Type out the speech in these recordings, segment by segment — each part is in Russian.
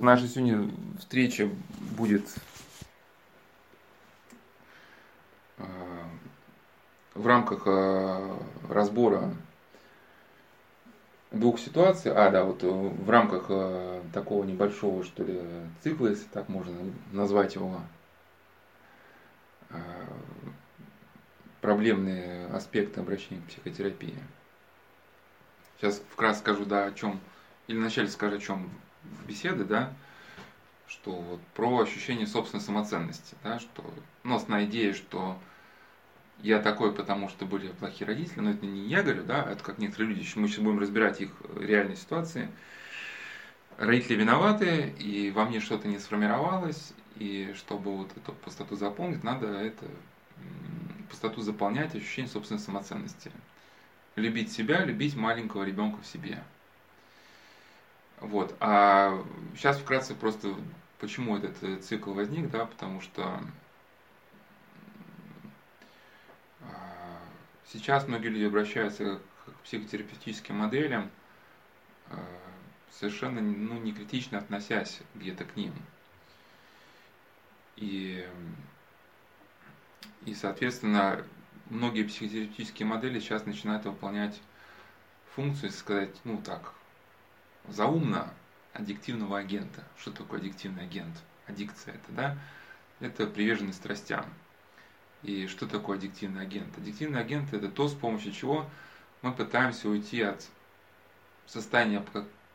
Вот наша сегодня встреча будет э, в рамках э, разбора двух ситуаций. А, да, вот в рамках такого небольшого, что ли, цикла, если так можно назвать его, проблемные аспекты обращения к психотерапии. Сейчас вкратце скажу, да, о чем, или вначале скажу, о чем беседы, да, что вот про ощущение собственной самоценности, да, что, ну, основная идея, что я такой, потому что были плохие родители, но это не я говорю, да, это как некоторые люди, мы сейчас будем разбирать их реальные ситуации. Родители виноваты, и во мне что-то не сформировалось, и чтобы вот эту пустоту заполнить, надо это пустоту заполнять ощущение собственной самоценности. Любить себя, любить маленького ребенка в себе. Вот. А сейчас вкратце просто почему этот э, цикл возник, да, потому что а, сейчас многие люди обращаются к психотерапевтическим моделям, а, совершенно ну, не критично относясь где-то к ним. И, и, соответственно, многие психотерапевтические модели сейчас начинают выполнять функцию, сказать, ну так, заумно аддиктивного агента. Что такое аддиктивный агент? Аддикция это, да? Это приверженность страстям. И что такое аддиктивный агент? Аддиктивный агент это то, с помощью чего мы пытаемся уйти от состояния,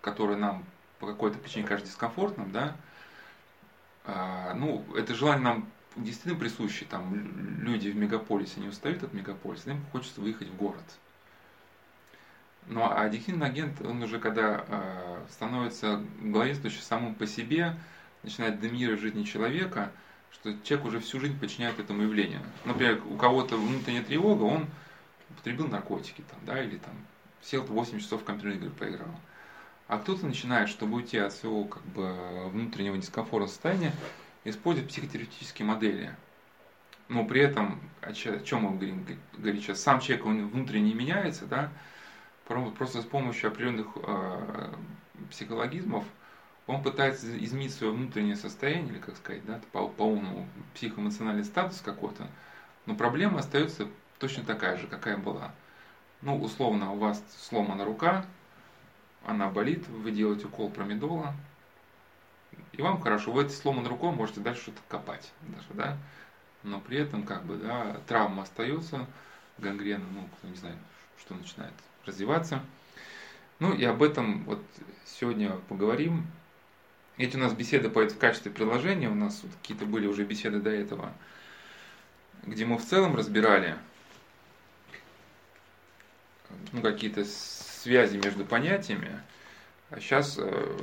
которое нам по какой-то причине кажется дискомфортным, да, а, ну, это желание нам действительно присуще, там люди в мегаполисе не устают от мегаполиса, им хочется выехать в город. Ну а аддиктивный агент, он уже когда э, становится главенствующим самым по себе, начинает доминировать жизни человека, что человек уже всю жизнь подчиняет этому явлению. Например, у кого-то внутренняя тревога, он употребил наркотики, там, да, или там сел 8 часов в компьютерные игры поиграл. А кто-то начинает, чтобы уйти от своего как бы, внутреннего дискомфорта состояния, использовать психотерапевтические модели. Но при этом, о чем мы говорим, говорить сейчас, сам человек он внутренне не меняется, да, просто с помощью определенных э, психологизмов он пытается изменить свое внутреннее состояние, или как сказать, да, по, по психоэмоциональный статус какой-то, но проблема остается точно такая же, какая была. Ну, условно, у вас сломана рука, она болит, вы делаете укол промедола, и вам хорошо, вы этой сломанной рукой можете дальше что-то копать, даже, да, но при этом, как бы, да, травма остается, гангрена, ну, кто не знает, что начинает развиваться. Ну и об этом вот сегодня поговорим. Эти у нас беседы по в качестве приложения, у нас вот какие-то были уже беседы до этого, где мы в целом разбирали ну, какие-то связи между понятиями. А сейчас э,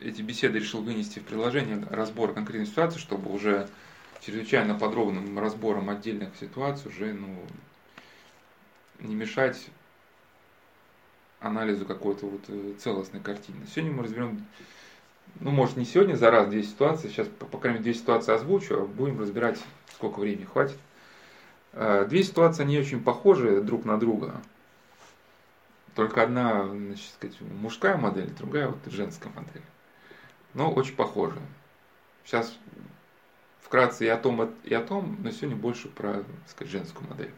эти беседы решил вынести в приложение разбор конкретной ситуации, чтобы уже чрезвычайно подробным разбором отдельных ситуаций уже ну, не мешать анализу какой-то вот э, целостной картины. Сегодня мы разберем, ну, может, не сегодня за раз две ситуации, сейчас, по, по крайней мере, две ситуации озвучу, а будем разбирать, сколько времени хватит. Э, две ситуации, они очень похожи друг на друга. Только одна, значит, сказать, мужская модель, другая вот женская модель. Но очень похожи. Сейчас вкратце и о том, и о том, но сегодня больше про, так сказать, женскую модель.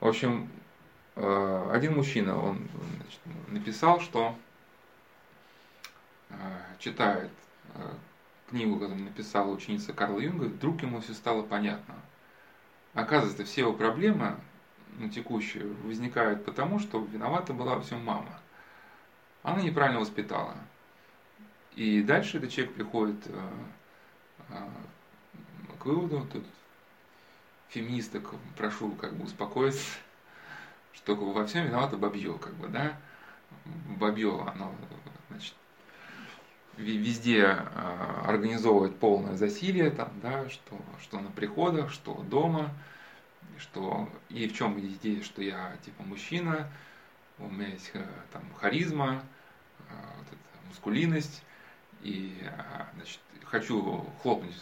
В общем, э, один мужчина, он значит, написал, что э, читает э, книгу, которую написала ученица Карла Юнга, вдруг ему все стало понятно. Оказывается, все его проблемы ну, текущие возникают потому, что виновата была во всем мама. Она неправильно воспитала. И дальше этот человек приходит к выводу, тут феминисток прошу как бы успокоиться, что во всем виновата бабье, как бы, да, бабье, оно, значит, везде а, организовывает полное засилие, там, да, что, что на приходах, что дома, что и в чем идея, что я типа мужчина, у меня есть э, там харизма, а, вот эта мускулинность, и а, значит, хочу хлопнуть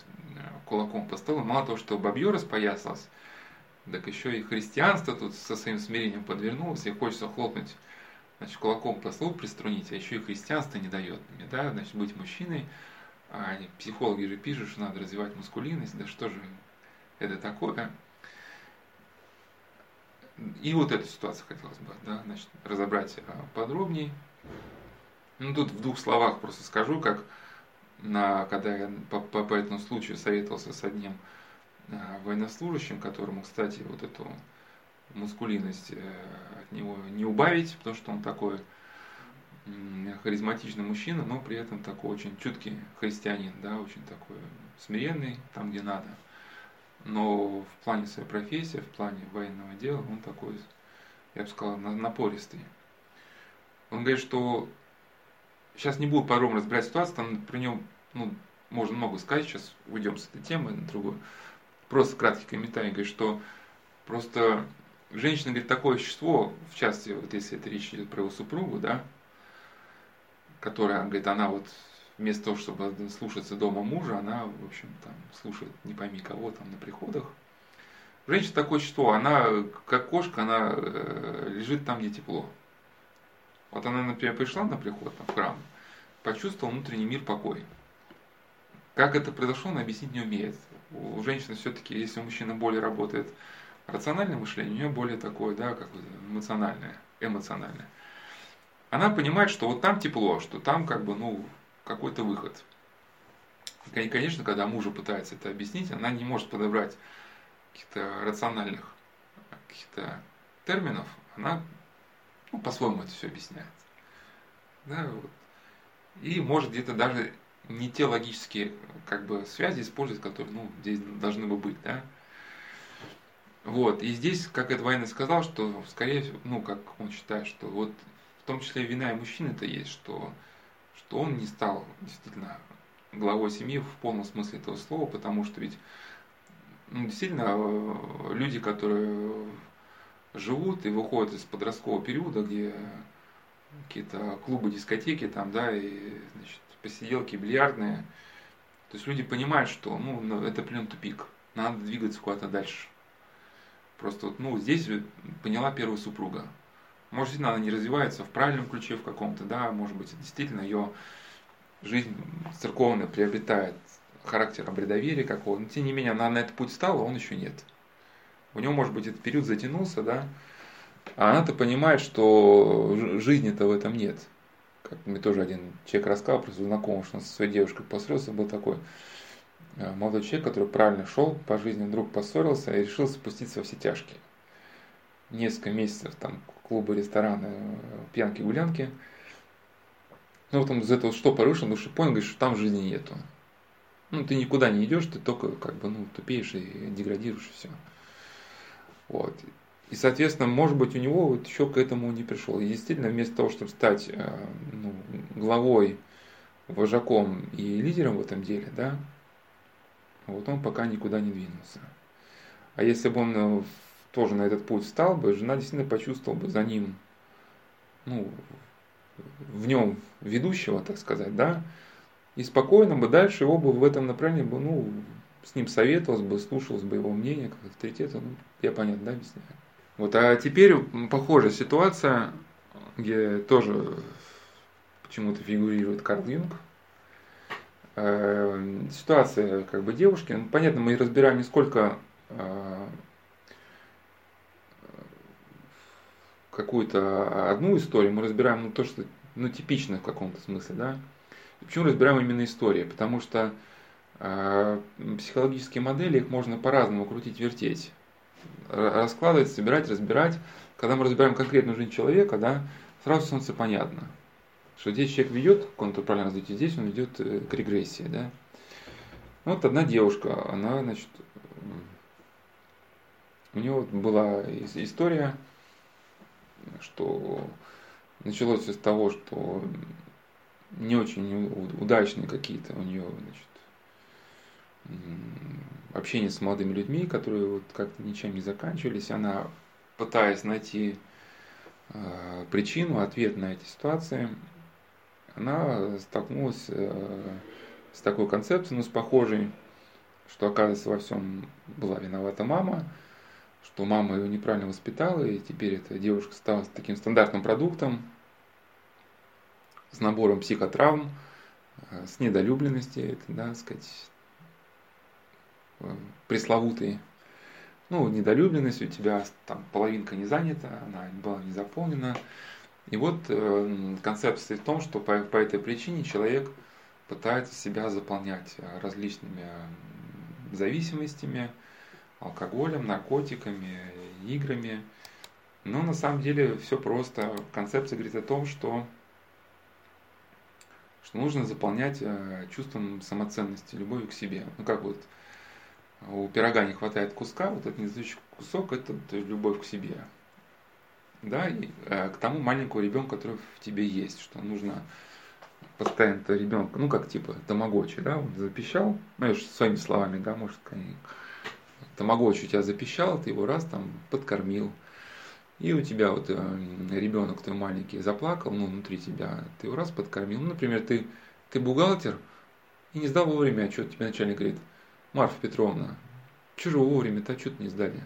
кулаком по столу, мало того, что бабье распоясалось, так еще и христианство тут со своим смирением подвернулось, и хочется хлопнуть значит, кулаком по слову приструнить, а еще и христианство не дает мне, да, значит, быть мужчиной, а психологи же пишут, что надо развивать мускулинность, да что же это такое? И вот эту ситуацию хотелось бы, да, значит, разобрать а, подробнее. Ну, тут в двух словах просто скажу, как на, когда я по, по, по этому случаю советовался с одним а, военнослужащим, которому, кстати, вот эту мускулинность э, от него не убавить, потому что он такой харизматичный мужчина, но при этом такой очень чуткий христианин, да, очень такой смиренный там, где надо. Но в плане своей профессии, в плане военного дела он такой, я бы сказал, напористый. Он говорит, что сейчас не буду подробно разбирать ситуацию, там про него ну, можно много сказать, сейчас уйдем с этой темы на другую. Просто краткий комментарий, говорит, что просто женщина, говорит, такое существо, в частности, вот если это речь идет про его супругу, да, которая, говорит, она вот вместо того, чтобы слушаться дома мужа, она, в общем, там, слушает не пойми кого там на приходах. Женщина такое существо, она, как кошка, она э, лежит там, где тепло. Вот она, например, пришла на приход там, в храм, почувствовала внутренний мир, покой. Как это произошло, она объяснить не умеет. У женщины все-таки, если мужчина более работает рациональное мышление, у нее более такое, да, как эмоциональное, эмоциональное. Она понимает, что вот там тепло, что там как бы, ну, какой-то выход. И, конечно, когда мужа пытается это объяснить, она не может подобрать каких-то рациональных каких-то терминов, она ну, по-своему это все объясняет. Да, вот. И может где-то даже не те логические как бы, связи использовать, которые ну, здесь должны бы быть. Да? Вот. И здесь, как это военный сказал, что скорее всего, ну, как он считает, что вот в том числе вина и мужчины-то есть, что, что он не стал действительно главой семьи в полном смысле этого слова, потому что ведь ну, действительно э, люди, которые живут и выходят из подросткового периода, где какие-то клубы, дискотеки там, да, и значит, посиделки бильярдные, то есть люди понимают, что ну, это, блин, тупик, надо двигаться куда-то дальше. Просто вот, ну, здесь поняла первая супруга. Может, действительно, она не развивается в правильном ключе в каком-то, да, может быть, действительно ее жизнь церковная приобретает характер обредоверия какого но тем не менее она на этот путь стала, а он еще нет. У него, может быть, этот период затянулся, да, а она-то понимает, что жизни-то в этом нет. Как мне тоже один человек рассказал про своего знакомого, что он со своей девушкой поссорился, был такой Э, молодой человек, который правильно шел по жизни, вдруг поссорился и решил спуститься во все тяжкие. Несколько месяцев там клубы, рестораны, пьянки, гулянки. Ну вот он из этого что порушил, потому что понял, говорит, что там жизни нету. Ну, ты никуда не идешь, ты только как бы, ну, тупеешь и деградируешь, и все. Вот. И, соответственно, может быть, у него вот еще к этому не пришел. И действительно, вместо того, чтобы стать э, ну, главой, вожаком и лидером в этом деле, да, вот он пока никуда не двинулся. А если бы он э, тоже на этот путь встал бы, жена действительно почувствовала бы за ним, ну, в нем ведущего, так сказать, да, и спокойно бы дальше его бы в этом направлении бы, ну, с ним советовалась бы, слушалась бы его мнение, как авторитета, ну, я понятно, да, объясняю. Вот, а теперь похожая ситуация, где тоже почему-то фигурирует Карл Юнг, Э, ситуация как бы девушки. Ну, понятно, мы разбираем не сколько э, какую-то одну историю, мы разбираем ну, то, что ну, типично в каком-то смысле, да. Почему разбираем именно истории? Потому что психологические модели, их можно по-разному крутить, вертеть, раскладывать, собирать, разбирать. Когда мы разбираем конкретную жизнь человека, да, сразу становится понятно что здесь человек ведет к контрправильному развитию, здесь он ведет э, к регрессии. Да? Вот одна девушка, она, значит, у нее была история, что началось с того, что не очень удачные какие-то у нее значит, общение с молодыми людьми, которые вот как-то ничем не заканчивались. Она, пытаясь найти э, причину, ответ на эти ситуации, она столкнулась э, с такой концепцией, ну, с похожей, что, оказывается, во всем была виновата мама, что мама ее неправильно воспитала, и теперь эта девушка стала таким стандартным продуктом, с набором психотравм, э, с недолюбленности, да, сказать, пресловутые. Ну, недолюбленность у тебя там половинка не занята, она была не заполнена. И вот э, концепция в том, что по, по этой причине человек пытается себя заполнять э, различными зависимостями, алкоголем, наркотиками, играми. Но на самом деле все просто. Концепция говорит о том, что, что нужно заполнять э, чувством самоценности, любовью к себе. Ну как вот у пирога не хватает куска, вот этот недостающий кусок – это любовь к себе. Да, и, э, к тому маленькому ребенку, который в тебе есть, что нужно постоянно ребенка, ну как типа тамагочи, да, он запищал, ну я же своими словами, да, может, тамагочи у тебя запищал, ты его раз там подкормил, и у тебя вот э, ребенок твой маленький заплакал, ну внутри тебя, ты его раз подкормил, ну, например, ты, ты бухгалтер и не сдал вовремя отчет, тебе начальник говорит, Марфа Петровна, чего же вовремя-то отчет не сдали?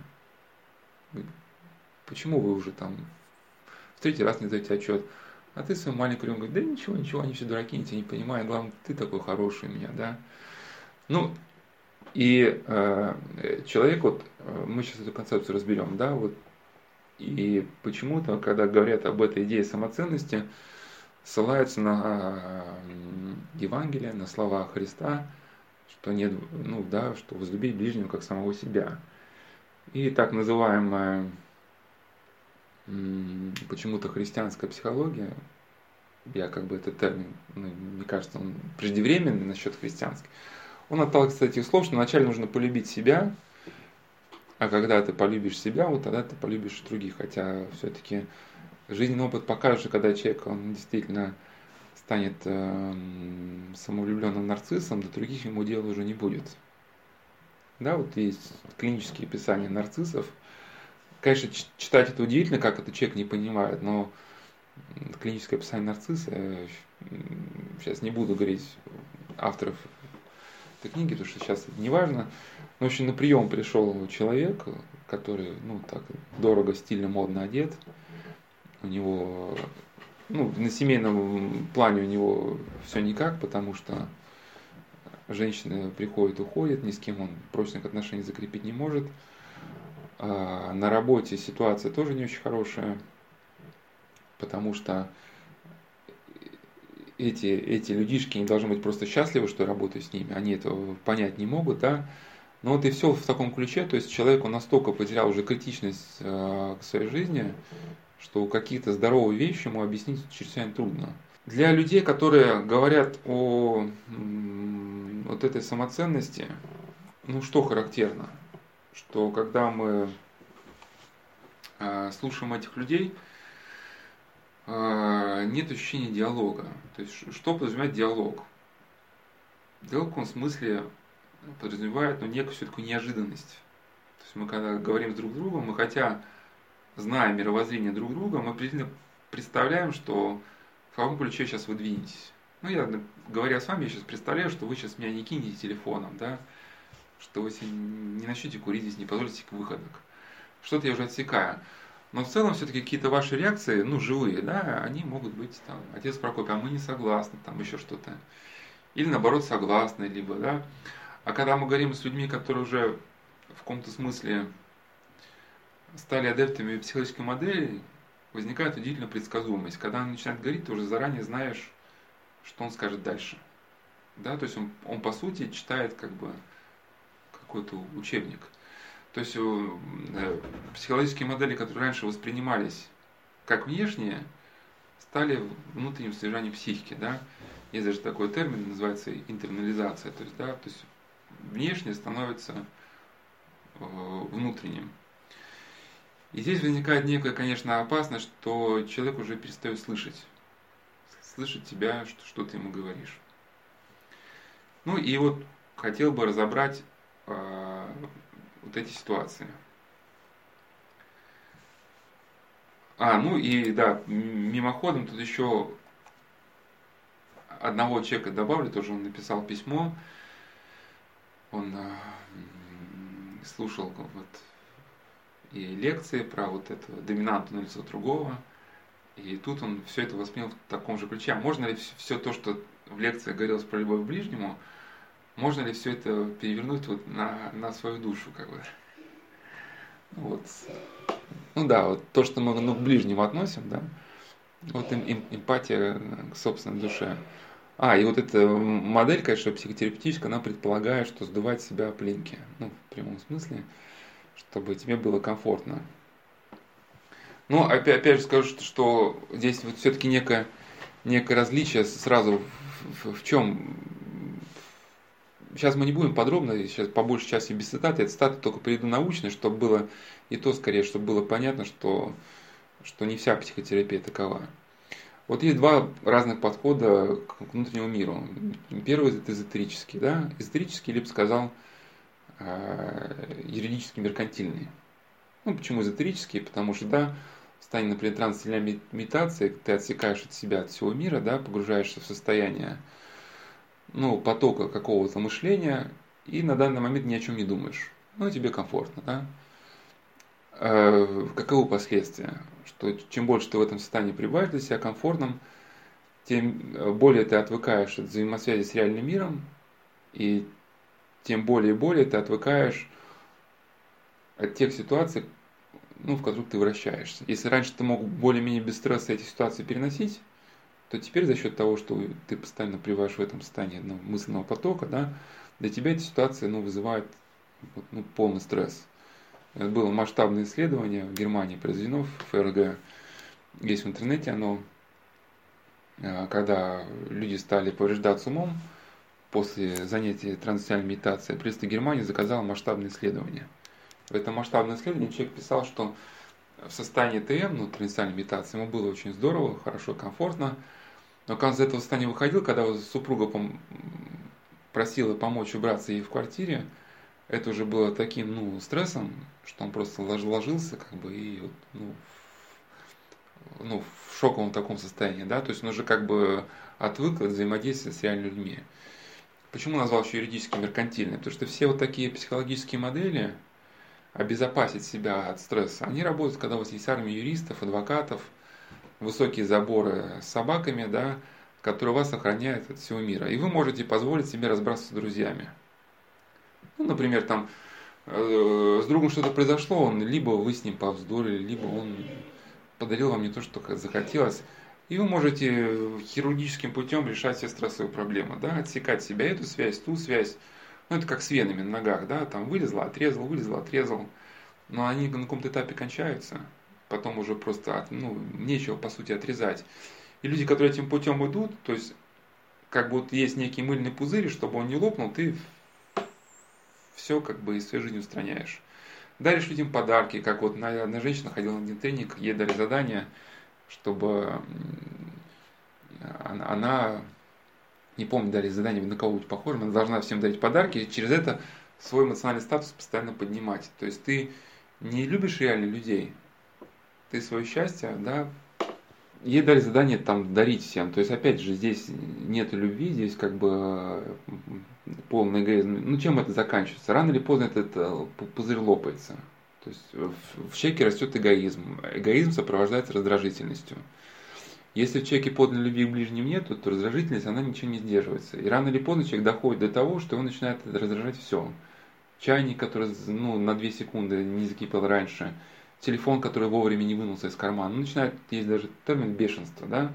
Почему вы уже там в третий раз не сдаете отчет? А ты своему маленькому говоришь, да ничего, ничего, они все дураки, они тебя не понимают, главное, ты такой хороший у меня, да. Ну, и э, человек, вот э, мы сейчас эту концепцию разберем, да, вот, и почему-то, когда говорят об этой идее самоценности, ссылаются на э, Евангелие, на слова Христа, что нет, ну да, что возлюбить ближнего как самого себя. И так называемая почему-то христианская психология, я как бы этот термин, ну, мне кажется, он преждевременный насчет христианской, он отталкивается от этих слов, что вначале нужно полюбить себя, а когда ты полюбишь себя, вот тогда ты полюбишь других. Хотя все-таки жизненный опыт покажет, когда человек, он действительно станет э, самовлюбленным нарциссом, до других ему дела уже не будет. Да, вот есть клинические описания нарциссов – Конечно, читать это удивительно, как это человек не понимает, но клиническое описание нарцисса, сейчас не буду говорить авторов этой книги, потому что сейчас это не важно. Но, в общем, на прием пришел человек, который, ну, так, дорого, стильно, модно одет. У него, ну, на семейном плане у него все никак, потому что женщина приходит, уходит, ни с кем он прочных отношений закрепить не может. А, на работе ситуация тоже не очень хорошая, потому что эти, эти людишки не должны быть просто счастливы, что я работаю с ними, они этого понять не могут, да. Но вот и все в таком ключе, то есть человеку настолько потерял уже критичность э, к своей жизни, что какие-то здоровые вещи ему объяснить чрезвычайно трудно. Для людей, которые говорят о вот этой самоценности, ну что характерно? что когда мы э, слушаем этих людей, э, нет ощущения диалога. То есть, что подразумевает диалог? Диалог в каком смысле подразумевает ну, некую все-таки неожиданность. То есть мы когда говорим с друг другом, мы хотя зная мировоззрение друг друга, мы представляем, что в каком ключе сейчас вы двинетесь. Ну, я, говоря с вами, я сейчас представляю, что вы сейчас меня не кинете телефоном, да, что вы не начнете курить здесь, не позволите выходок. Что-то я уже отсекаю. Но в целом все-таки какие-то ваши реакции, ну, живые, да, они могут быть там, отец Прокопий, а мы не согласны, там еще что-то. Или наоборот согласны, либо, да. А когда мы говорим с людьми, которые уже в каком-то смысле стали адептами психологической модели, возникает удивительная предсказуемость. Когда он начинает говорить, ты уже заранее знаешь, что он скажет дальше. Да, то есть он, он по сути читает как бы какой-то учебник. То есть э, психологические модели, которые раньше воспринимались как внешние, стали внутренним содержанием психики. Да? Есть даже такой термин, называется интернализация. То есть, да, то есть внешнее становится э, внутренним. И здесь возникает некая, конечно, опасность, что человек уже перестает слышать. Слышать тебя, что, что ты ему говоришь. Ну и вот хотел бы разобрать Э, вот эти ситуации. А, ну и да, мимоходом тут еще одного человека добавлю, тоже он написал письмо, он э, слушал вот и лекции про вот этого доминанту на лицо другого, И тут он все это воспринял в таком же ключе. А можно ли все то, что в лекции говорилось про любовь к ближнему, можно ли все это перевернуть вот на, на свою душу, как бы? Вот. Ну да, вот то, что мы ну, к ближнему относим, да, вот им, им, эмпатия к собственной душе. А, и вот эта модель, конечно, психотерапевтическая, она предполагает, что сдувать себя пленки, ну, в прямом смысле, чтобы тебе было комфортно. Ну, опять, опять же скажу, что, что здесь вот все-таки некое, некое различие сразу в, в, в чем. Сейчас мы не будем подробно, сейчас по большей части без цитаты, я цитаты только приведу научные, чтобы было, и то скорее, чтобы было понятно, что, что не вся психотерапия такова. Вот есть два разных подхода к внутреннему миру. Первый это эзотерический, да, эзотерический, либо сказал, юридически меркантильный. Ну, почему эзотерический? Потому что, да, стане, например, трансцельной медитации, ты отсекаешь от себя, от всего мира, да, погружаешься в состояние ну, потока какого-то мышления, и на данный момент ни о чем не думаешь. Ну, тебе комфортно, да. Э, каковы последствия? Что чем больше ты в этом состоянии пребываешь для себя комфортным, тем более ты отвыкаешь от взаимосвязи с реальным миром, и тем более и более ты отвыкаешь от тех ситуаций, ну, в которых ты вращаешься. Если раньше ты мог более-менее без стресса эти ситуации переносить, то теперь за счет того, что ты постоянно пребываешь в этом состоянии ну, мысленного потока, да, для тебя эти ситуации ну, вызывают ну, полный стресс. Это было масштабное исследование в Германии произведено в ФРГ, есть в интернете оно, а, когда люди стали повреждаться умом после занятия трансцендентальной медитацией, правительство Германии заказало масштабное исследование – в этом масштабном исследовании человек писал, что в состоянии ТМ, ну, трансцендентальной медитации, ему было очень здорово, хорошо, комфортно. Но когда он из этого состояния выходил, когда супруга пом- просила помочь убраться ей в квартире, это уже было таким, ну, стрессом, что он просто ложился, как бы, и, ну, ну, в шоковом таком состоянии, да, то есть он уже как бы отвык от взаимодействия с реальными людьми. Почему назвал еще юридически меркантильный? Потому что все вот такие психологические модели, обезопасить себя от стресса. Они работают, когда у вас есть армия юристов, адвокатов, высокие заборы с собаками, да, которые вас охраняют от всего мира. И вы можете позволить себе разбрасываться с друзьями. Ну, например, там э, с другом что-то произошло, он либо вы с ним повздорили, либо он подарил вам не то, что захотелось. И вы можете хирургическим путем решать все стрессовые проблемы, да, отсекать себя эту связь, ту связь, ну, это как с венами на ногах, да, там вылезла, отрезал, вылезла, отрезал. Но они на каком-то этапе кончаются. Потом уже просто, ну, нечего, по сути, отрезать. И люди, которые этим путем идут, то есть, как будто есть некий мыльный пузырь, чтобы он не лопнул, ты все как бы из своей жизни устраняешь. Даришь людям подарки, как вот одна женщина ходила на один тренинг, ей дали задание, чтобы она, не помню, дали задание на кого-нибудь похожим, она должна всем дарить подарки, и через это свой эмоциональный статус постоянно поднимать. То есть ты не любишь реально людей, ты свое счастье, да, ей дали задание там дарить всем. То есть, опять же, здесь нет любви, здесь как бы полный эгоизм. Ну, чем это заканчивается? Рано или поздно этот э, пузырь лопается. То есть в человеке растет эгоизм. Эгоизм сопровождается раздражительностью. Если в человеке подлинной любви к ближним нет, то раздражительность, она ничего не сдерживается. И рано или поздно человек доходит до того, что он начинает раздражать все. Чайник, который ну, на 2 секунды не закипел раньше, телефон, который вовремя не вынулся из кармана. Ну, начинает, есть даже термин бешенства, да.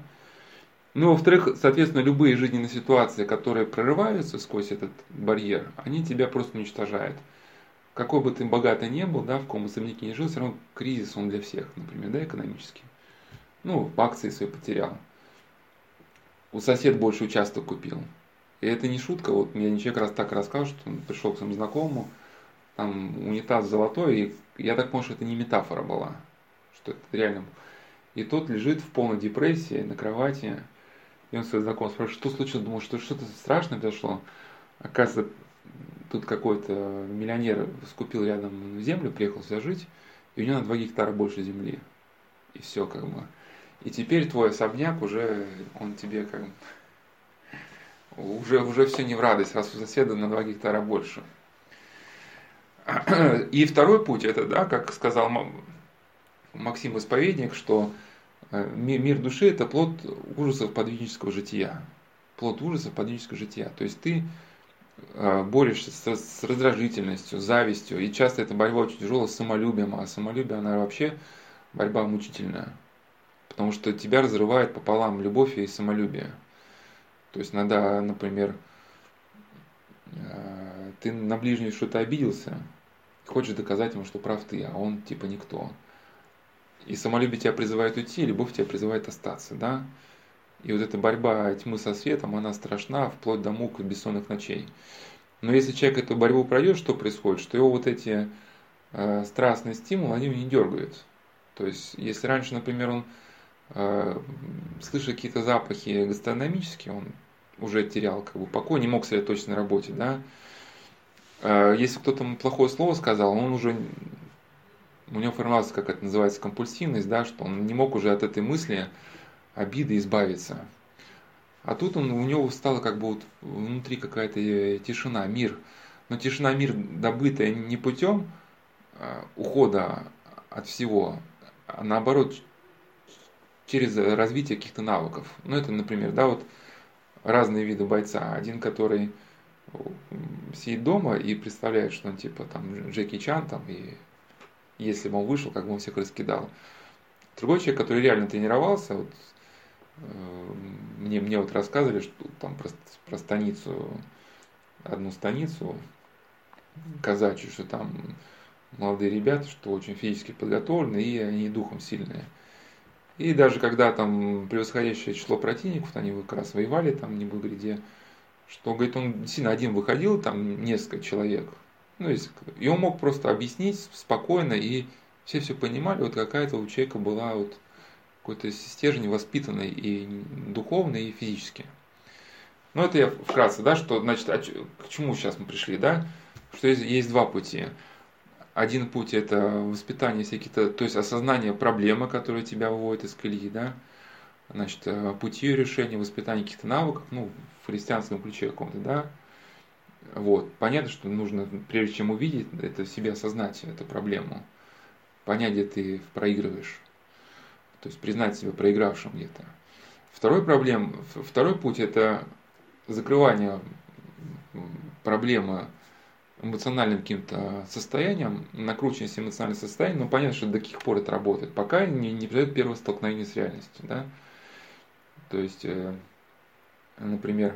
Ну, во-вторых, соответственно, любые жизненные ситуации, которые прорываются сквозь этот барьер, они тебя просто уничтожают. Какой бы ты богатый не был, да, в каком особняке не жил, все равно кризис он для всех, например, да, экономический ну, акции свои потерял. У сосед больше участок купил. И это не шутка, вот мне человек раз так рассказал, что он пришел к своему знакомому, там унитаз золотой, и я так понял, что это не метафора была, что это реально. И тот лежит в полной депрессии на кровати, и он свой знакомый спрашивает, что случилось, думал, что что-то страшное произошло. Оказывается, тут какой-то миллионер скупил рядом землю, приехал сюда жить, и у него на 2 гектара больше земли. И все как бы. И теперь твой особняк уже, он тебе как уже, уже все не в радость, раз у соседа на 2 гектара больше. И второй путь, это, да, как сказал Максим Исповедник, что э, мир души это плод ужасов подвижнического жития. Плод ужасов подвижнического жития. То есть ты борешься с раздражительностью, завистью, и часто эта борьба очень тяжелая с самолюбием, а самолюбие, она вообще борьба мучительная. Потому что тебя разрывает пополам любовь и самолюбие. То есть иногда, например, э, ты на ближнего что-то обиделся, хочешь доказать ему, что прав ты, а он типа никто. И самолюбие тебя призывает уйти, и любовь тебя призывает остаться, да? И вот эта борьба тьмы со светом, она страшна, вплоть до мук бессонных ночей. Но если человек эту борьбу пройдет, что происходит? Что его вот эти э, страстные стимулы, они его не дергают. То есть, если раньше, например, он э, слышал какие-то запахи гастрономические, он уже терял как бы покой, не мог сосредоточиться на работе, да. Э, если кто-то ему плохое слово сказал, он уже у него формировалась, как это называется, компульсивность, да, что он не мог уже от этой мысли обиды избавиться. А тут он, у него стала как бы вот внутри какая-то э, тишина, мир. Но тишина, мир, добытая не путем э, ухода от всего, а наоборот, через развитие каких-то навыков. Ну, это, например, да, вот разные виды бойца. Один, который сидит дома и представляет, что он типа там Джеки Чан там и если бы он вышел, как бы он всех раскидал. Другой человек, который реально тренировался, вот, мне, мне вот рассказывали, что там про, про станицу, одну станицу казачью, что там молодые ребята, что очень физически подготовлены и они духом сильные. И даже когда там превосходящее число противников, они как раз воевали там не буду где, что, говорит, он сильно один выходил, там несколько человек, ну, и он мог просто объяснить спокойно, и все все понимали, вот какая-то у человека была вот какой-то стержень воспитанный и духовный, и физически. Ну, это я вкратце, да, что, значит, а к чему сейчас мы пришли, да, что есть, есть два пути. Один путь – это воспитание всяких, то есть осознание проблемы, которая тебя выводит из колеи, да, значит, э, пути решения, воспитание каких-то навыков, ну, в христианском ключе каком-то, да, вот. Понятно, что нужно, прежде чем увидеть, это в себе осознать эту проблему. Понять, где ты проигрываешь. То есть признать себя проигравшим где-то. Второй, проблем, второй путь – это закрывание проблемы эмоциональным каким-то состоянием, накручивание эмоционального состояния, но понятно, что до каких пор это работает, пока не, не произойдет первое столкновение с реальностью. Да? То есть, э, например,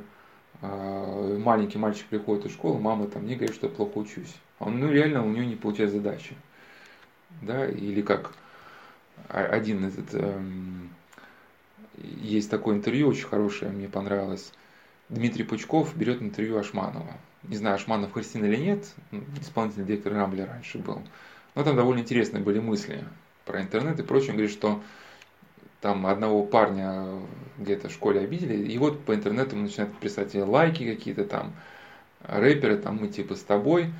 а, маленький мальчик приходит из школы, мама там не говорит, что я плохо учусь. Он, ну реально у нее не получает задачи. Да, или как один из эм, есть такое интервью очень хорошее, мне понравилось. Дмитрий Пучков берет интервью Ашманова. Не знаю, Ашманов христиан или нет, исполнительный директор Рамбля раньше был. Но там довольно интересные были мысли про интернет и прочее. Он говорит, что там одного парня где-то в школе обидели, и вот по интернету начинают писать лайки какие-то там, рэперы, там мы типа с тобой,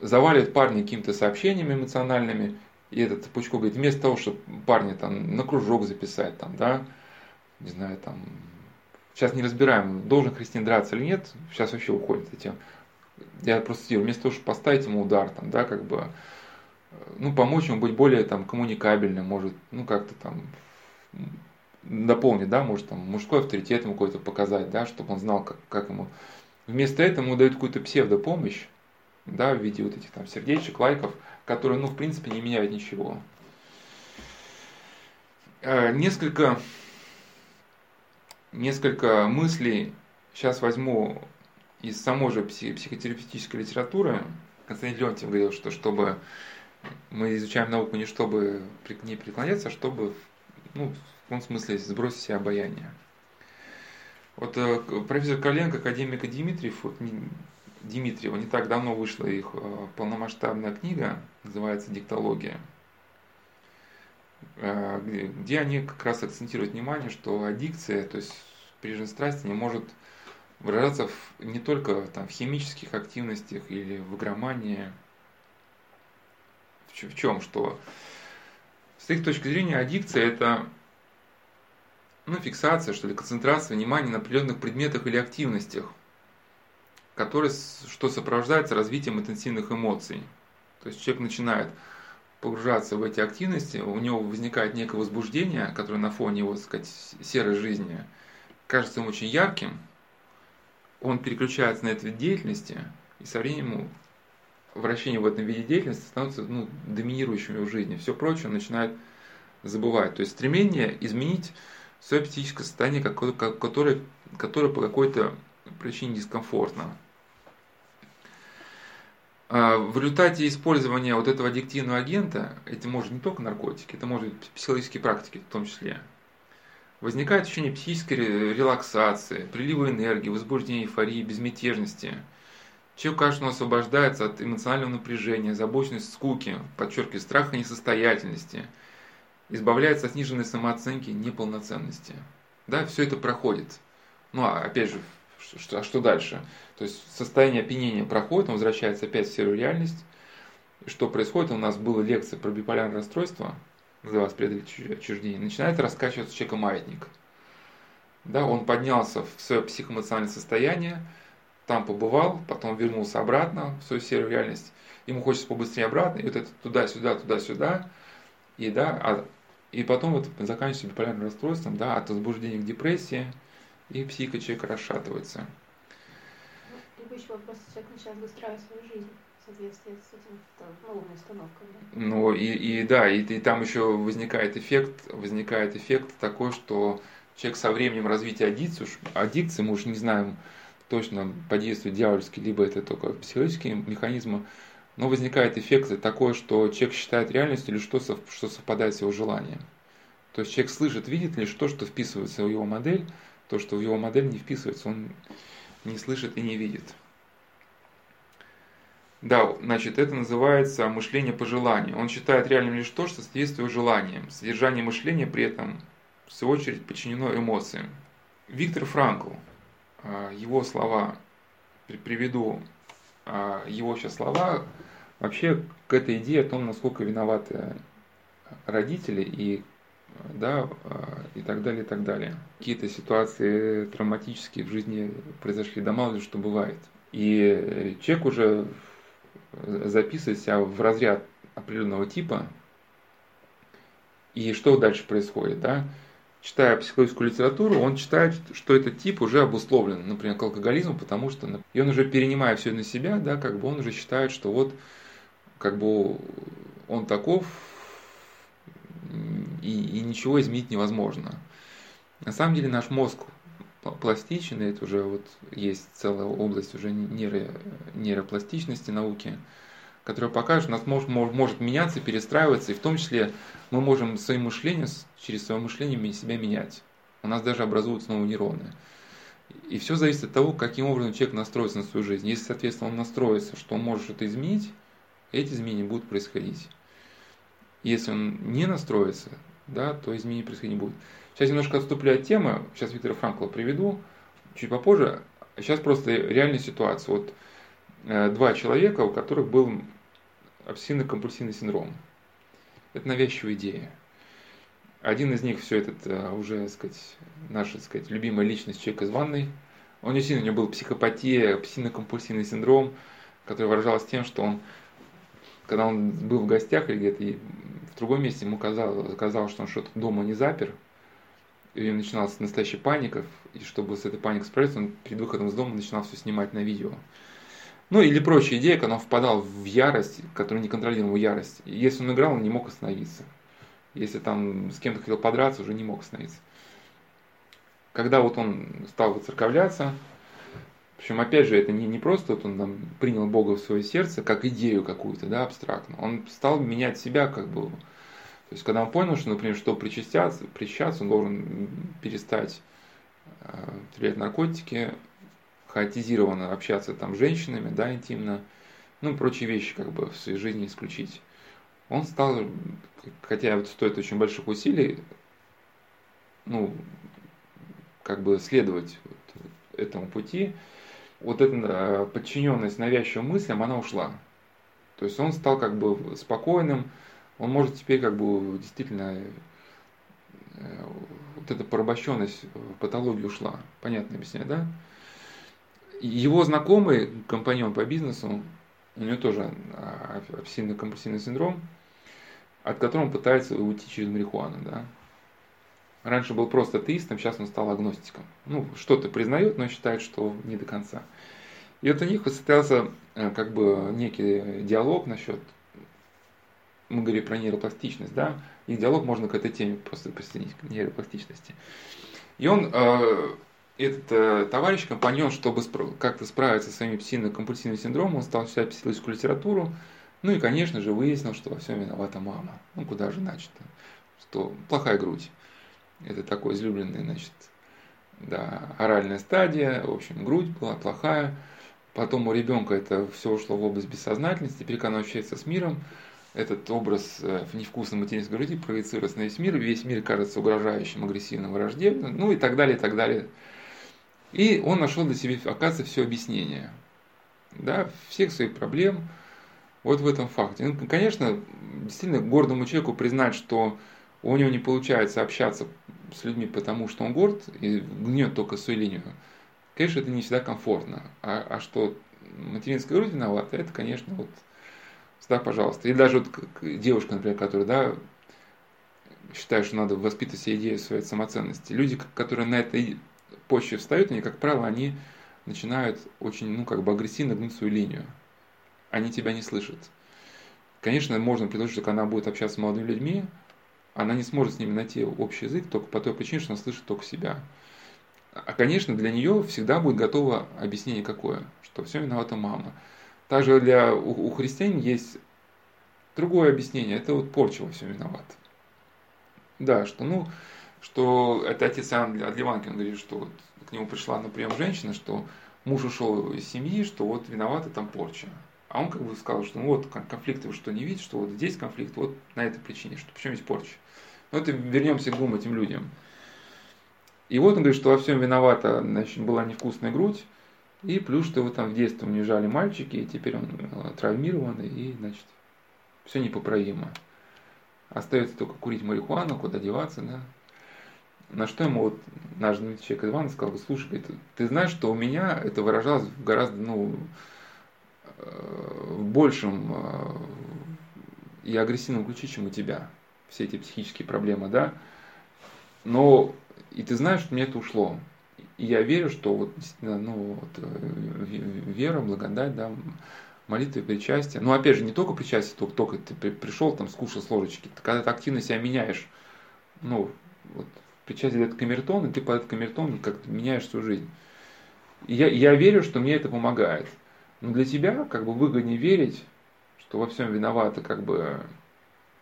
завалят парни какими-то сообщениями эмоциональными, и этот Пучков говорит, вместо того, чтобы парня там на кружок записать, там, да, не знаю, там, сейчас не разбираем, должен христиан драться или нет, сейчас вообще уходит этим. Я просто сидел, вместо того, чтобы поставить ему удар, там, да, как бы, ну, помочь ему быть более там коммуникабельным, может, ну, как-то там дополнить, да, может там мужской авторитет ему какой-то показать, да, чтобы он знал, как, как ему. Вместо этого ему дают какую-то псевдопомощь, да, в виде вот этих там сердечек, лайков, которые, ну, в принципе, не меняют ничего. Э, несколько, несколько мыслей сейчас возьму из самой же психотерапевтической литературы. Константин Леонтьев говорил, что чтобы мы изучаем науку не чтобы к ней преклоняться, а чтобы ну, в том смысле сбросить себе обаяние. Вот э, профессор Коленко, академик Дмитриев, вот, Дмитриева, не так давно вышла их э, полномасштабная книга, называется «Диктология», э, где они как раз акцентируют внимание, что аддикция, то есть прижин страсти, не может выражаться не только там, в химических активностях или в игромании. В, в чем? Что с их точки зрения аддикция это ну, фиксация, что ли, концентрация внимания на определенных предметах или активностях, которые, что сопровождается развитием интенсивных эмоций. То есть человек начинает погружаться в эти активности, у него возникает некое возбуждение, которое на фоне его, так сказать, серой жизни кажется ему очень ярким, он переключается на эту деятельности, и со временем вращение в этом виде деятельности становится ну, доминирующим в его жизни. Все прочее он начинает забывать. То есть стремление изменить свое психическое состояние, которое, которое по какой-то причине дискомфортно. А в результате использования вот этого аддиктивного агента, это может не только наркотики, это может быть психологические практики в том числе, возникает ощущение психической релаксации, прилива энергии, возбуждения, эйфории, безмятежности. Человек, он освобождается от эмоционального напряжения, озабоченности, скуки, подчеркиваю, страха несостоятельности, избавляется от сниженной самооценки, неполноценности. Да, все это проходит. Ну, а опять же, что, а что дальше? То есть состояние опьянения проходит, он возвращается опять в серую реальность. И что происходит? У нас была лекция про биполярное расстройство, называлась преодолеть отчуждение. Начинает раскачиваться человека маятник. Да, он поднялся в свое психоэмоциональное состояние, там побывал, потом вернулся обратно в свою серую реальность. Ему хочется побыстрее обратно, и вот это туда-сюда, туда-сюда. И, да, а, и потом вот заканчивается биполярным расстройством, да, от возбуждения к депрессии, и психика человека расшатывается. Текущий вопрос, человек начинает выстраивать свою жизнь в соответствии с этим новыми установками. Ну и, и да, и, и там еще возникает эффект, возникает эффект такой, что человек со временем развития аддикции, аддикции мы уж не знаем точно подействует дьявольский, либо это только психологические механизмы, но возникает эффект такой, что человек считает реальностью или что, что совпадает с его желанием. То есть человек слышит, видит лишь то, что вписывается в его модель, то, что в его модель не вписывается, он не слышит и не видит. Да, значит, это называется мышление по желанию. Он считает реальным лишь то, что соответствует желаниям. Содержание мышления при этом, в свою очередь, подчинено эмоциям. Виктор Франкл, а, его слова, приведу а, его сейчас слова, вообще к этой идее о том, насколько виноваты родители и да, а, и так далее, и так далее. Какие-то ситуации травматические в жизни произошли, да мало ли что бывает. И человек уже записывает себя в разряд определенного типа, и что дальше происходит, да? Читая психологическую литературу, он читает, что этот тип уже обусловлен, например, к алкоголизму, потому что, и он уже перенимая все на себя, да, как бы он уже считает, что вот, как бы он таков, и, и ничего изменить невозможно. На самом деле наш мозг пластичен, это уже вот есть целая область уже нейро, нейропластичности науки, которая покажет, у нас может, может меняться, перестраиваться, и в том числе мы можем своим мышлением, через свое мышление себя менять. У нас даже образуются новые нейроны. И все зависит от того, каким образом человек настроится на свою жизнь. Если, соответственно, он настроится, что он может что-то изменить, эти изменения будут происходить. Если он не настроится, да, то изменений происходить не будет. Сейчас немножко отступлю от темы, сейчас Виктора Франкла приведу, чуть попозже. Сейчас просто реальная ситуация. Вот э, два человека, у которых был обсессивно-компульсивный синдром. Это навязчивая идея. Один из них все этот э, уже, так сказать, наша, так сказать, любимая личность, человек из ванной. Он действительно, у него был психопатия, обсессивно-компульсивный синдром, который выражался тем, что он когда он был в гостях или где-то в другом месте, ему казалось, казалось, что он что-то дома не запер, и начиналась настоящая паника, и чтобы с этой паникой справиться, он перед выходом из дома начинал все снимать на видео. Ну или прочая идея, когда он впадал в ярость, которую не контролировал ярость. И если он играл, он не мог остановиться. Если там с кем-то хотел подраться, уже не мог остановиться. Когда вот он стал выцерковляться, причем, опять же, это не, не просто вот он там, принял Бога в свое сердце, как идею какую-то, да, абстрактно. Он стал менять себя, как бы. То есть, когда он понял, что, например, что причаститься, причаститься он должен перестать э, употреблять наркотики, хаотизированно общаться там с женщинами, да, интимно, ну прочие вещи, как бы, в своей жизни исключить. Он стал, хотя вот стоит очень больших усилий, ну, как бы следовать вот этому пути, вот эта э, подчиненность навязчивым мыслям, она ушла. То есть он стал как бы спокойным, он может теперь как бы действительно э, вот эта порабощенность в ушла. Понятно объясняю, да? Его знакомый, компаньон по бизнесу, у него тоже обсессивно-компульсивный синдром, от которого он пытается уйти через марихуану, да. Раньше был просто атеистом, сейчас он стал агностиком. Ну, что-то признает, но считает, что не до конца. И вот у них состоялся э, как бы некий диалог насчет, мы говорили про нейропластичность, да, и диалог можно к этой теме просто присоединить, к нейропластичности. И он, э, этот э, товарищ, компаньон, чтобы как-то справиться со своим обсессивно-компульсивным синдромом, он стал читать психологическую литературу, ну и, конечно же, выяснил, что во всем виновата мама. Ну, куда же иначе-то? Что плохая грудь. Это такой излюбленный, значит, да, оральная стадия, в общем, грудь была плохая. Потом у ребенка это все ушло в область бессознательности, теперь, когда он общается с миром, этот образ э, невкусной материнской груди проецируется на весь мир, весь мир кажется угрожающим, агрессивным, враждебным, ну и так далее, и так далее. И он нашел для себя, оказывается, все объяснение да, всех своих проблем, вот в этом факте. Ну, конечно, действительно гордому человеку признать, что у него не получается общаться с людьми, потому что он горд и гнет только свою линию, конечно, это не всегда комфортно. А, а что материнская грудь виновата, это, конечно, вот всегда пожалуйста. И даже вот девушка, например, которая, да, считает, что надо воспитывать себе идею своей самоценности. Люди, которые на этой почве встают, они, как правило, они начинают очень, ну, как бы агрессивно гнуть свою линию они тебя не слышат. Конечно, можно предложить, что она будет общаться с молодыми людьми, она не сможет с ними найти общий язык только по той причине, что она слышит только себя. А, конечно, для нее всегда будет готово объяснение какое, что все виновата мама. Также для, у, у христиан есть другое объяснение, это вот порча во всем виноват. Да, что, ну, что это отец Иоанн Адливанкин говорит, что вот к нему пришла на прием женщина, что муж ушел из семьи, что вот виновата там порча. А он как бы сказал, что ну вот конфликты вы что не видите, что вот здесь конфликт, вот на этой причине, что почему есть порча. Но это вернемся к двум этим людям. И вот он говорит, что во всем виновата значит, была невкусная грудь, и плюс, что его там в детстве унижали мальчики, и теперь он э, травмирован, и, значит, все непоправимо. Остается только курить марихуану, куда деваться, да. На что ему вот наш человек Иван сказал, слушай, говорит, ты знаешь, что у меня это выражалось в гораздо, ну, в большем э, и агрессивном ключе, чем у тебя. Все эти психические проблемы, да. Но и ты знаешь, что мне это ушло. И я верю, что вот ну, вот, э, вера, благодать, да, молитва и причастие. Ну, опять же, не только причастие, только, только ты пришел, там, скушал с ложечки. Когда ты активно себя меняешь, ну, вот, причастие это камертон, и ты под этот камертон как-то меняешь свою жизнь. И я, я верю, что мне это помогает. Но для тебя как бы выгоднее верить, что во всем виновата как бы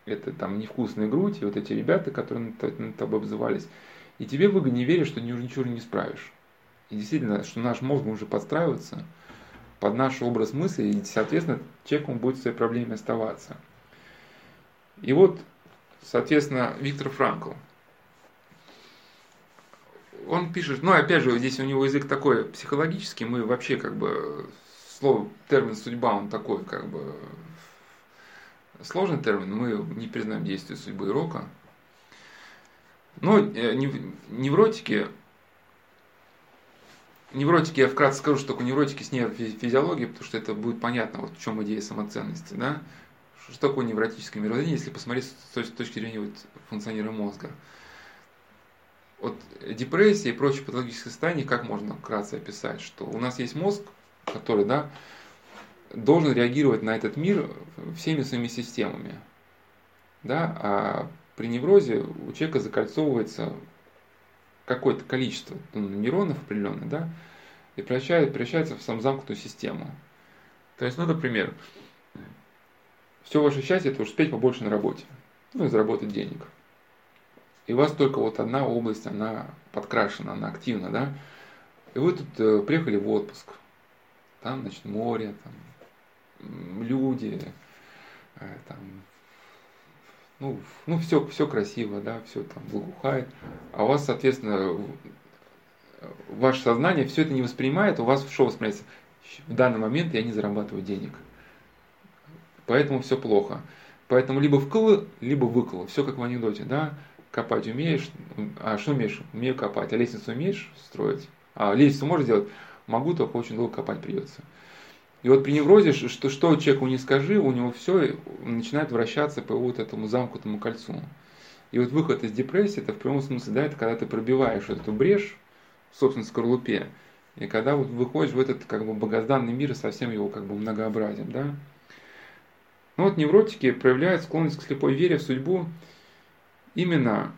это там невкусная грудь, и вот эти ребята, которые над, над тобой обзывались. И тебе выгоднее верить, что ни, ничего не справишь. И действительно, что наш мозг может подстраиваться под наш образ мысли, и, соответственно, человек будет в своей проблеме оставаться. И вот, соответственно, Виктор Франкл, он пишет, ну, опять же, здесь у него язык такой психологический, мы вообще как бы слово, термин судьба, он такой как бы сложный термин, мы не признаем действие судьбы и рока. Но э, невротики, невротики, я вкратце скажу, что такое невротики с нейрофизиологией, потому что это будет понятно, вот в чем идея самоценности, да? Что такое невротическое мировоззрение, если посмотреть с точки зрения вот функционирования мозга. Вот депрессия и прочие патологические состояния, как можно вкратце описать, что у нас есть мозг, который да, должен реагировать на этот мир всеми своими системами. Да? А при неврозе у человека закольцовывается какое-то количество ну, нейронов определенных, да, и превращается, превращается в сам замкнутую систему. То есть, ну, например, все ваше счастье это успеть побольше на работе, ну и заработать денег. И у вас только вот одна область, она подкрашена, она активна, да. И вы тут э, приехали в отпуск, там, значит, море, там, люди, э, там, ну, ну все, все красиво, да, все там благоухает, а у вас, соответственно, ваше сознание все это не воспринимает, у вас что воспринимается? В данный момент я не зарабатываю денег. Поэтому все плохо. Поэтому либо вкл, либо выкл. Все как в анекдоте, да? Копать умеешь, а что умеешь? Умею копать. А лестницу умеешь строить? А лестницу можешь делать? Могу, только очень долго копать придется. И вот при неврозе, что, что человеку не скажи, у него все начинает вращаться по вот этому замкнутому кольцу. И вот выход из депрессии, это в прямом смысле, да, это когда ты пробиваешь эту брешь в собственной скорлупе, и когда вот выходишь в этот как бы богозданный мир и совсем его как бы многообразием, да. Ну вот невротики проявляют склонность к слепой вере в судьбу именно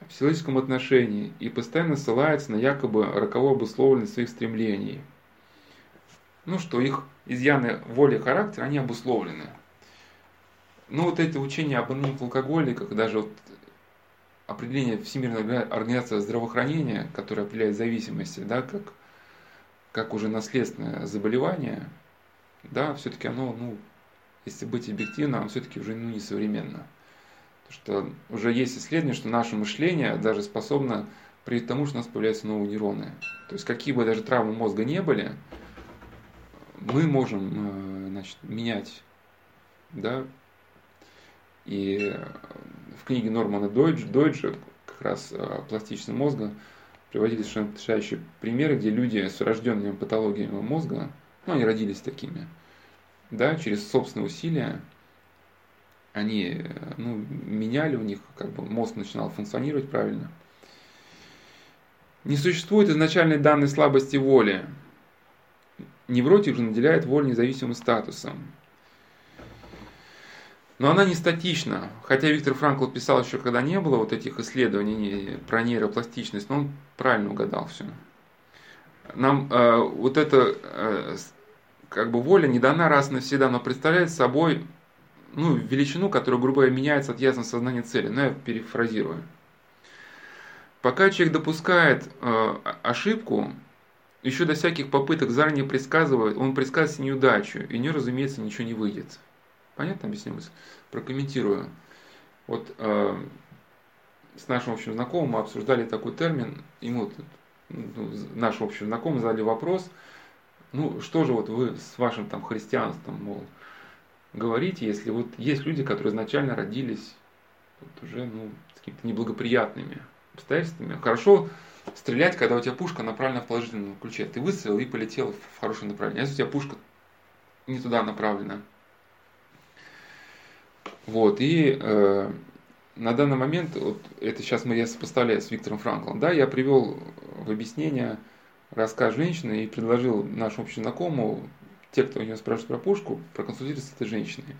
в психологическом отношении и постоянно ссылаются на якобы роковую обусловленность своих стремлений. Ну что их изъяны воли характера, они обусловлены. Ну вот эти учения об анонимных алкоголиках, даже вот определение Всемирной организации здравоохранения, которое определяет зависимости, да, как, как уже наследственное заболевание, да, все-таки оно, ну, если быть объективным, оно все-таки уже ну, несовременно. Потому что уже есть исследование, что наше мышление даже способно к тому, что у нас появляются новые нейроны. То есть какие бы даже травмы мозга не были, мы можем э, значит, менять, да, и в книге Нормана Дойджа, Дойджа как раз о пластичности мозга приводили совершенно потрясающие примеры, где люди с врожденными патологиями мозга, ну, они родились такими, да, через собственные усилия, они ну, меняли у них, как бы мозг начинал функционировать правильно. Не существует изначальной данной слабости воли. Невротик же наделяет волю независимым статусом. Но она не статична. Хотя Виктор Франкл писал еще, когда не было вот этих исследований про нейропластичность, но он правильно угадал все. Нам э, вот эта э, как бы воля не дана раз навсегда, но представляет собой ну, величину, которая, грубо говоря, меняется от ясного сознания цели. Ну, я перефразирую. Пока человек допускает э, ошибку, еще до всяких попыток заранее предсказывает, он предсказывает неудачу, и у нее, разумеется, ничего не выйдет. Понятно объясню? Прокомментирую. Вот э, с нашим общим знакомым мы обсуждали такой термин, ему ну, наш общий знакомый задали вопрос, ну что же вот вы с вашим там христианством, мол, говорите, если вот есть люди, которые изначально родились вот уже ну, с какими-то неблагоприятными обстоятельствами. Хорошо стрелять, когда у тебя пушка направлена в положительном ключе. Ты выстрелил и полетел в хорошее направление. Если у тебя пушка не туда направлена, вот, и э, на данный момент, вот это сейчас мы я сопоставляю с Виктором Франклом, да, я привел в объяснение рассказ женщины и предложил нашему общему знакомому, те, кто у нее спрашивает про пушку, проконсультироваться с этой женщиной.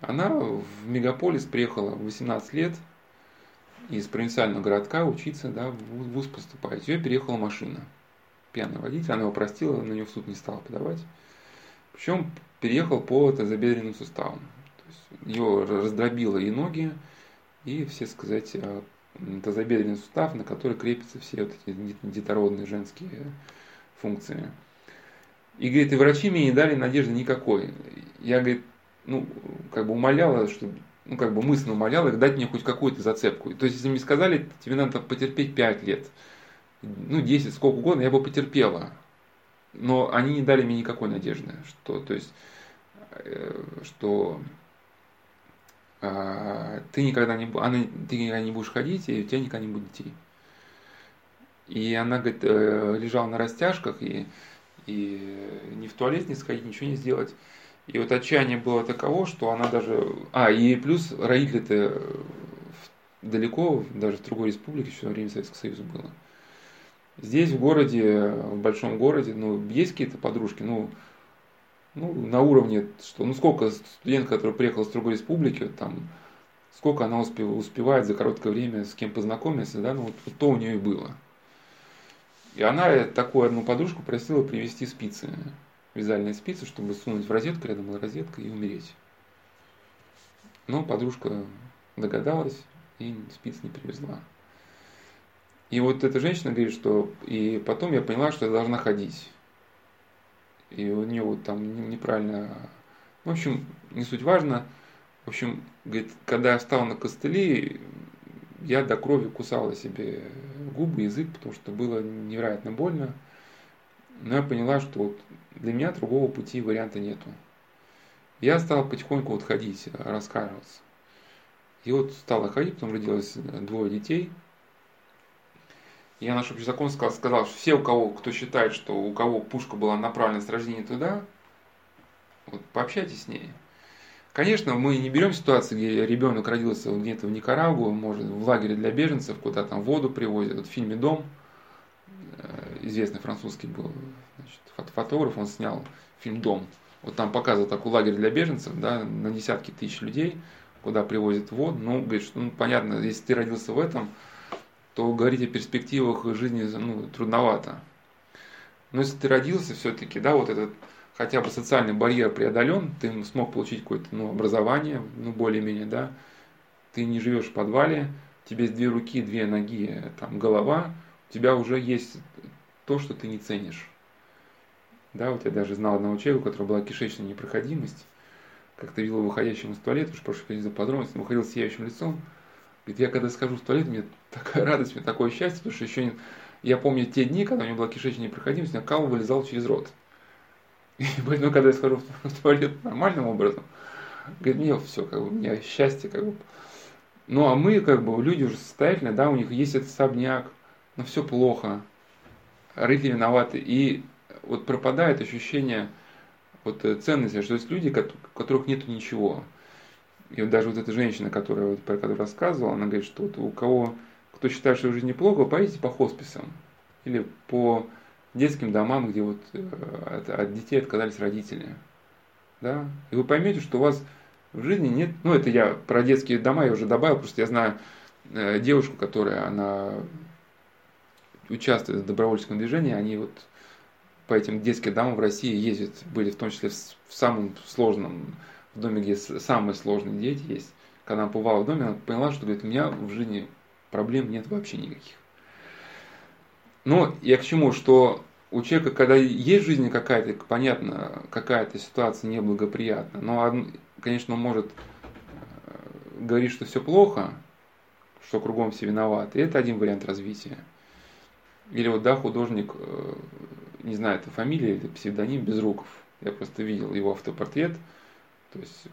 Она в мегаполис приехала в 18 лет из провинциального городка учиться, да, в вуз поступать. Ее переехала машина. Пьяный водитель, она его простила, на нее в суд не стала подавать. Причем переехал по тазобедренным суставам ее раздробило и ноги, и все, сказать, э, тазобедренный сустав, на который крепятся все вот эти детородные женские функции. И, говорит, и врачи мне не дали надежды никакой. Я, говорит, ну, как бы умоляла, что, ну, как бы мысленно умоляла их дать мне хоть какую-то зацепку. То есть, если мне сказали, тебе надо потерпеть 5 лет, ну, 10, сколько угодно, я бы потерпела. Но они не дали мне никакой надежды, что, то есть, э, что а, ты никогда не, она, ты никогда не будешь ходить, и у тебя никогда не будет детей. И она, говорит, э, лежала на растяжках, и, и ни в туалет не сходить, ничего не сделать. И вот отчаяние было таково, что она даже... А, и плюс родители-то далеко, даже в другой республике, еще во время Советского Союза было. Здесь, в городе, в большом городе, ну, есть какие-то подружки, ну, ну, на уровне, что, ну, сколько студент, который приехал из другой республики, там, сколько она успев, успевает за короткое время с кем познакомиться, да, ну, вот, вот то у нее и было. И она такую одну подружку просила привезти спицы, вязальные спицы, чтобы сунуть в розетку, рядом была розетка, и умереть. Но подружка догадалась и спиц не привезла. И вот эта женщина говорит, что и потом я поняла, что я должна ходить и у нее вот там неправильно, в общем, не суть важно. В общем, говорит, когда я встал на костыли, я до крови кусала себе губы, язык, потому что было невероятно больно. Но я поняла, что вот для меня другого пути варианта нету. Я стал потихоньку вот ходить, рассказываться. И вот стала ходить, потом родилось двое детей – я наш общий закон сказал, сказал, что все, у кого, кто считает, что у кого пушка была направлена с рождения туда, Вот, пообщайтесь с ней. Конечно, мы не берем ситуацию, где ребенок родился где-то в Никарагуа, может, в лагере для беженцев, куда там воду привозят. Вот в фильме «Дом» э, известный французский был значит, фотограф, он снял фильм «Дом». Вот там показывал такой лагерь для беженцев, да, на десятки тысяч людей, куда привозят воду. Ну, говорит, что, ну, понятно, если ты родился в этом, то говорить о перспективах жизни ну, трудновато. Но если ты родился все-таки, да, вот этот хотя бы социальный барьер преодолен, ты смог получить какое-то ну, образование, ну, более-менее, да, ты не живешь в подвале, тебе с две руки, две ноги, там, голова, у тебя уже есть то, что ты не ценишь. Да, вот я даже знал одного человека, у которого была кишечная непроходимость, как-то видел выходящим из туалета, уж прошу за подробности, он выходил с сияющим лицом, говорит, я когда скажу в туалет, мне такая радость, мне такое счастье, потому что еще не... я помню те дни, когда у меня была кишечная непроходимость, у меня кал вылезал через рот. И поэтому, когда я схожу в туалет нормальным образом, говорит, мне все, как бы, у меня счастье, как бы. Ну, а мы, как бы, люди уже состоятельные, да, у них есть этот особняк, но все плохо, родители виноваты. И вот пропадает ощущение вот э, ценности, что есть люди, у которых нет ничего. И вот даже вот эта женщина, которая, вот, про которую рассказывала, она говорит, что вот у кого, кто считает, что в жизни плохо, поедете по хосписам или по детским домам, где вот э, от, от детей отказались родители. Да? И вы поймете, что у вас в жизни нет, ну это я про детские дома я уже добавил, просто я знаю э, девушку, которая, она участвует в добровольческом движении, они вот по этим детским домам в России ездят, были в том числе в, самом сложном, в доме, где самые сложные дети есть. Когда она побывала в доме, она поняла, что говорит, у меня в жизни проблем нет вообще никаких. Но я к чему, что у человека, когда есть в жизни какая-то, понятно, какая-то ситуация неблагоприятная, но, конечно, он может э, говорить, что все плохо, что кругом все виноваты. Это один вариант развития. Или вот, да, художник, э, не знаю, это фамилия или псевдоним Безруков. Я просто видел его автопортрет. То есть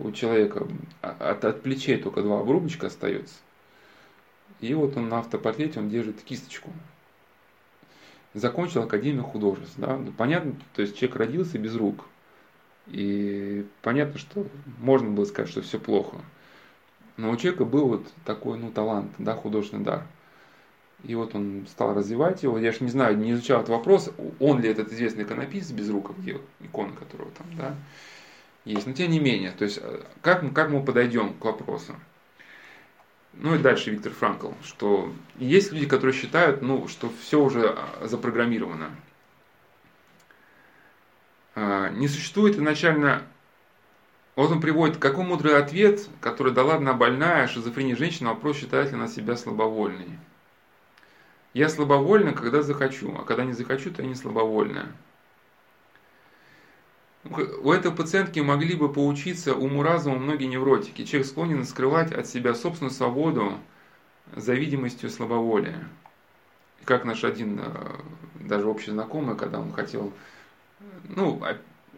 у человека от, от плечей только два обрубочка остается. И вот он на автопортрете, он держит кисточку закончил Академию художеств. Да? Ну, понятно, то есть человек родился без рук. И понятно, что можно было сказать, что все плохо. Но у человека был вот такой ну, талант, да, художественный дар. И вот он стал развивать его. Я же не знаю, не изучал этот вопрос, он ли этот известный иконописец без рук, икона которого там, да, есть. Но тем не менее, то есть э, как, как мы подойдем к вопросу? Ну и дальше Виктор Франкл, что есть люди, которые считают, ну, что все уже а, запрограммировано. А, не существует изначально... Вот он приводит, какой мудрый ответ, который дала одна больная шизофрения женщина на вопрос, считает ли она себя слабовольной. Я слабовольна, когда захочу, а когда не захочу, то я не слабовольная. У этой пациентки могли бы поучиться уму-разуму многие невротики. Человек склонен скрывать от себя собственную свободу за видимостью слабоволия. Как наш один, э, даже общий знакомый, когда он хотел, ну, а,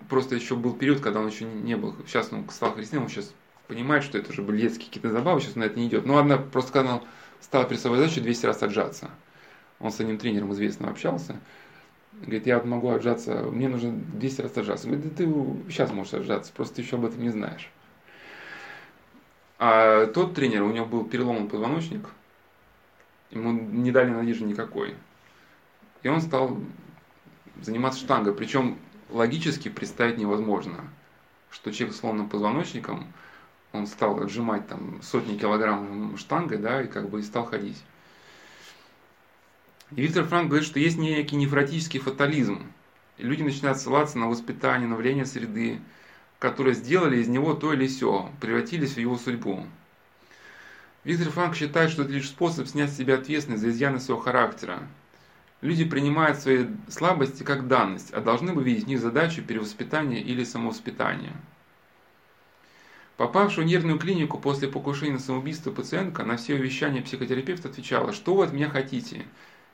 просто еще был период, когда он еще не был, сейчас он стал христианином, он сейчас понимает, что это уже были детские какие-то забавы, сейчас на это не идет. Но одна, просто когда он стал перед собой задачу 200 раз отжаться. Он с одним тренером известным общался, Говорит, я вот могу отжаться, мне нужно 200 раз отжаться. Говорит, да ты сейчас можешь отжаться, просто ты еще об этом не знаешь. А тот тренер, у него был переломан позвоночник, ему не дали надежды никакой. И он стал заниматься штангой. Причем логически представить невозможно, что человек с сломанным позвоночником, он стал отжимать там сотни килограмм штангой, да, и как бы и стал ходить. Виктор Франк говорит, что есть некий нефротический фатализм. Люди начинают ссылаться на воспитание, на влияние среды, которые сделали из него то или сё, превратились в его судьбу. Виктор Франк считает, что это лишь способ снять с себя ответственность за изъяны своего характера. Люди принимают свои слабости как данность, а должны бы видеть в них задачу перевоспитания или самовоспитания. Попавшая в нервную клинику после покушения на самоубийство пациентка на все увещания психотерапевта отвечала, что вы от меня хотите?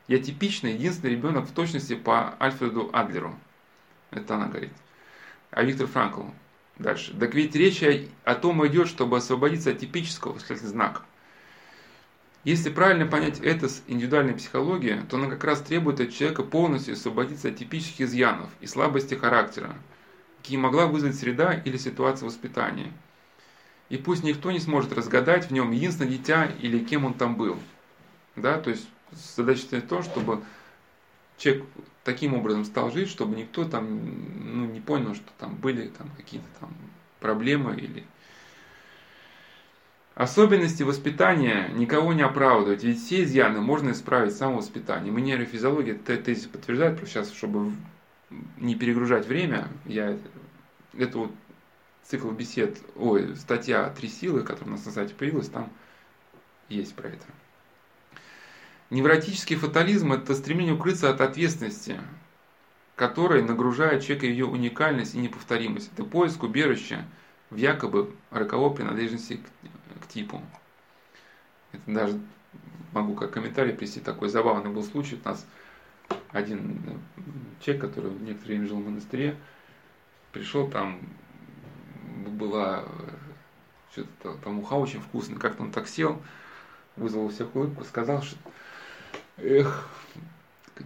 Я типичный, единственный ребенок в точности по Альфреду Адлеру. Это она говорит. А Виктор Франкл дальше. Так ведь речь о том идет, чтобы освободиться от типического восклицательный знак. Если правильно понять это с индивидуальной психологией, то она как раз требует от человека полностью освободиться от типических изъянов и слабости характера, какие могла вызвать среда или ситуация воспитания. И пусть никто не сможет разгадать в нем единственное дитя или кем он там был. Да, то есть задача то, чтобы человек таким образом стал жить, чтобы никто там ну, не понял, что там были там какие-то там проблемы или Особенности воспитания никого не оправдывают, ведь все изъяны можно исправить самовоспитанием. И нейрофизиология тезис подтверждает, просто сейчас, чтобы не перегружать время, я это вот цикл бесед, ой, статья «Три силы», которая у нас на сайте появилась, там есть про это. Невротический фатализм – это стремление укрыться от ответственности, которая нагружает человека ее уникальность и неповторимость. Это поиск убежища в якобы роковой принадлежности к, к типу. Это даже могу как комментарий привести такой забавный был случай. У нас один человек, который некоторое время жил в монастыре, пришел там, была что-то там уха очень вкусная, как-то он так сел, вызвал у всех улыбку, сказал, что эх,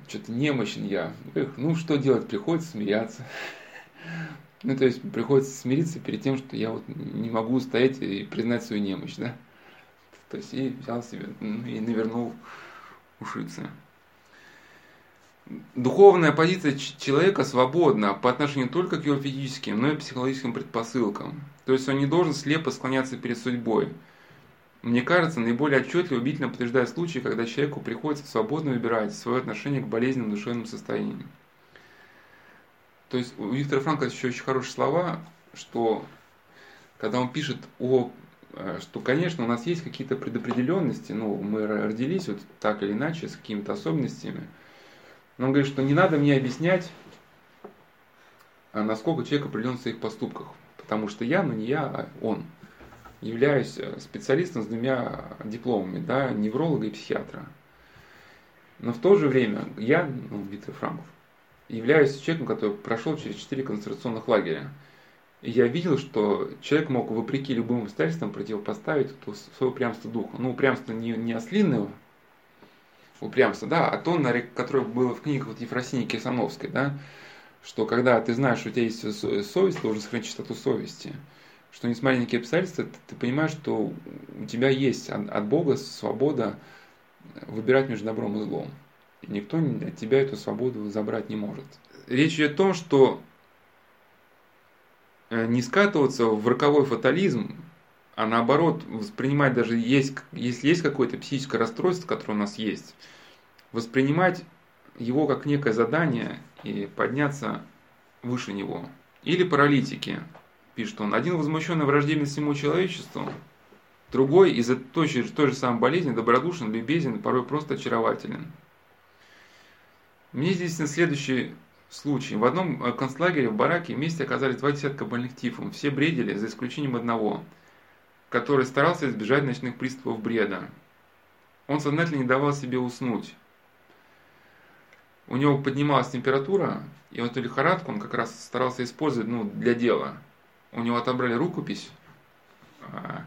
что-то немощен я. Эх, ну что делать, приходится смиряться. Ну, то есть приходится смириться перед тем, что я вот не могу стоять и признать свою немощь, да. То есть и взял себе и навернул ушицы. Духовная позиция человека свободна по отношению только к его физическим, но и психологическим предпосылкам. То есть он не должен слепо склоняться перед судьбой. Мне кажется, наиболее отчетливо убедительно подтверждает случаи, когда человеку приходится свободно выбирать свое отношение к болезненным душевным состояниям. То есть у Виктора Франка еще очень хорошие слова, что когда он пишет о э, что, конечно, у нас есть какие-то предопределенности, ну, мы родились вот так или иначе с какими-то особенностями, но он говорит, что не надо мне объяснять, а насколько человек определен в своих поступках, потому что я, но не я, а он – являюсь э, специалистом с двумя дипломами, да, невролога и психиатра. Но в то же время я, ну, Виктор Франков, являюсь человеком, который прошел через четыре концентрационных лагеря. И я видел, что человек мог, вопреки любым обстоятельствам, противопоставить то свое упрямство духа. Ну, упрямство не, не ослиное упрямство, да, а то, которое было в книгах вот Ефросинии Кирсановской, да, что когда ты знаешь, что у тебя есть совесть, ты должен сохранить чистоту совести что несмотря на какие обстоятельства, ты, ты понимаешь, что у тебя есть от, от Бога свобода выбирать между добром и злом. И никто от тебя эту свободу забрать не может. Речь идет о том, что э, не скатываться в роковой фатализм, а наоборот воспринимать даже есть, если есть какое-то психическое расстройство, которое у нас есть, воспринимать его как некое задание и подняться выше него. Или паралитики, пишет он, один возмущенный враждебен всему человечеству, другой из-за той той же самой болезни добродушен, любезен, порой просто очарователен. Мне здесь на следующий случай. В одном э, концлагере в бараке вместе оказались два десятка больных тифом. Все бредили, за исключением одного, который старался избежать ночных приступов бреда. Он сознательно не давал себе уснуть. У него поднималась температура, и вот эту лихорадку он как раз старался использовать ну, для дела – у него отобрали рукопись, а,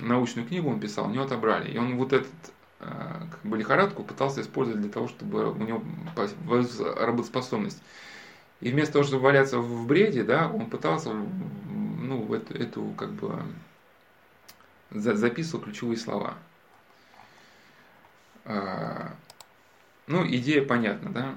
научную книгу он писал, у него отобрали. И он вот этот а, как бы лихорадку пытался использовать для того, чтобы у него работоспособность. И вместо того, чтобы валяться в бреде, да, он пытался, ну, эту, эту как бы записывал ключевые слова. А, ну, идея понятна, да.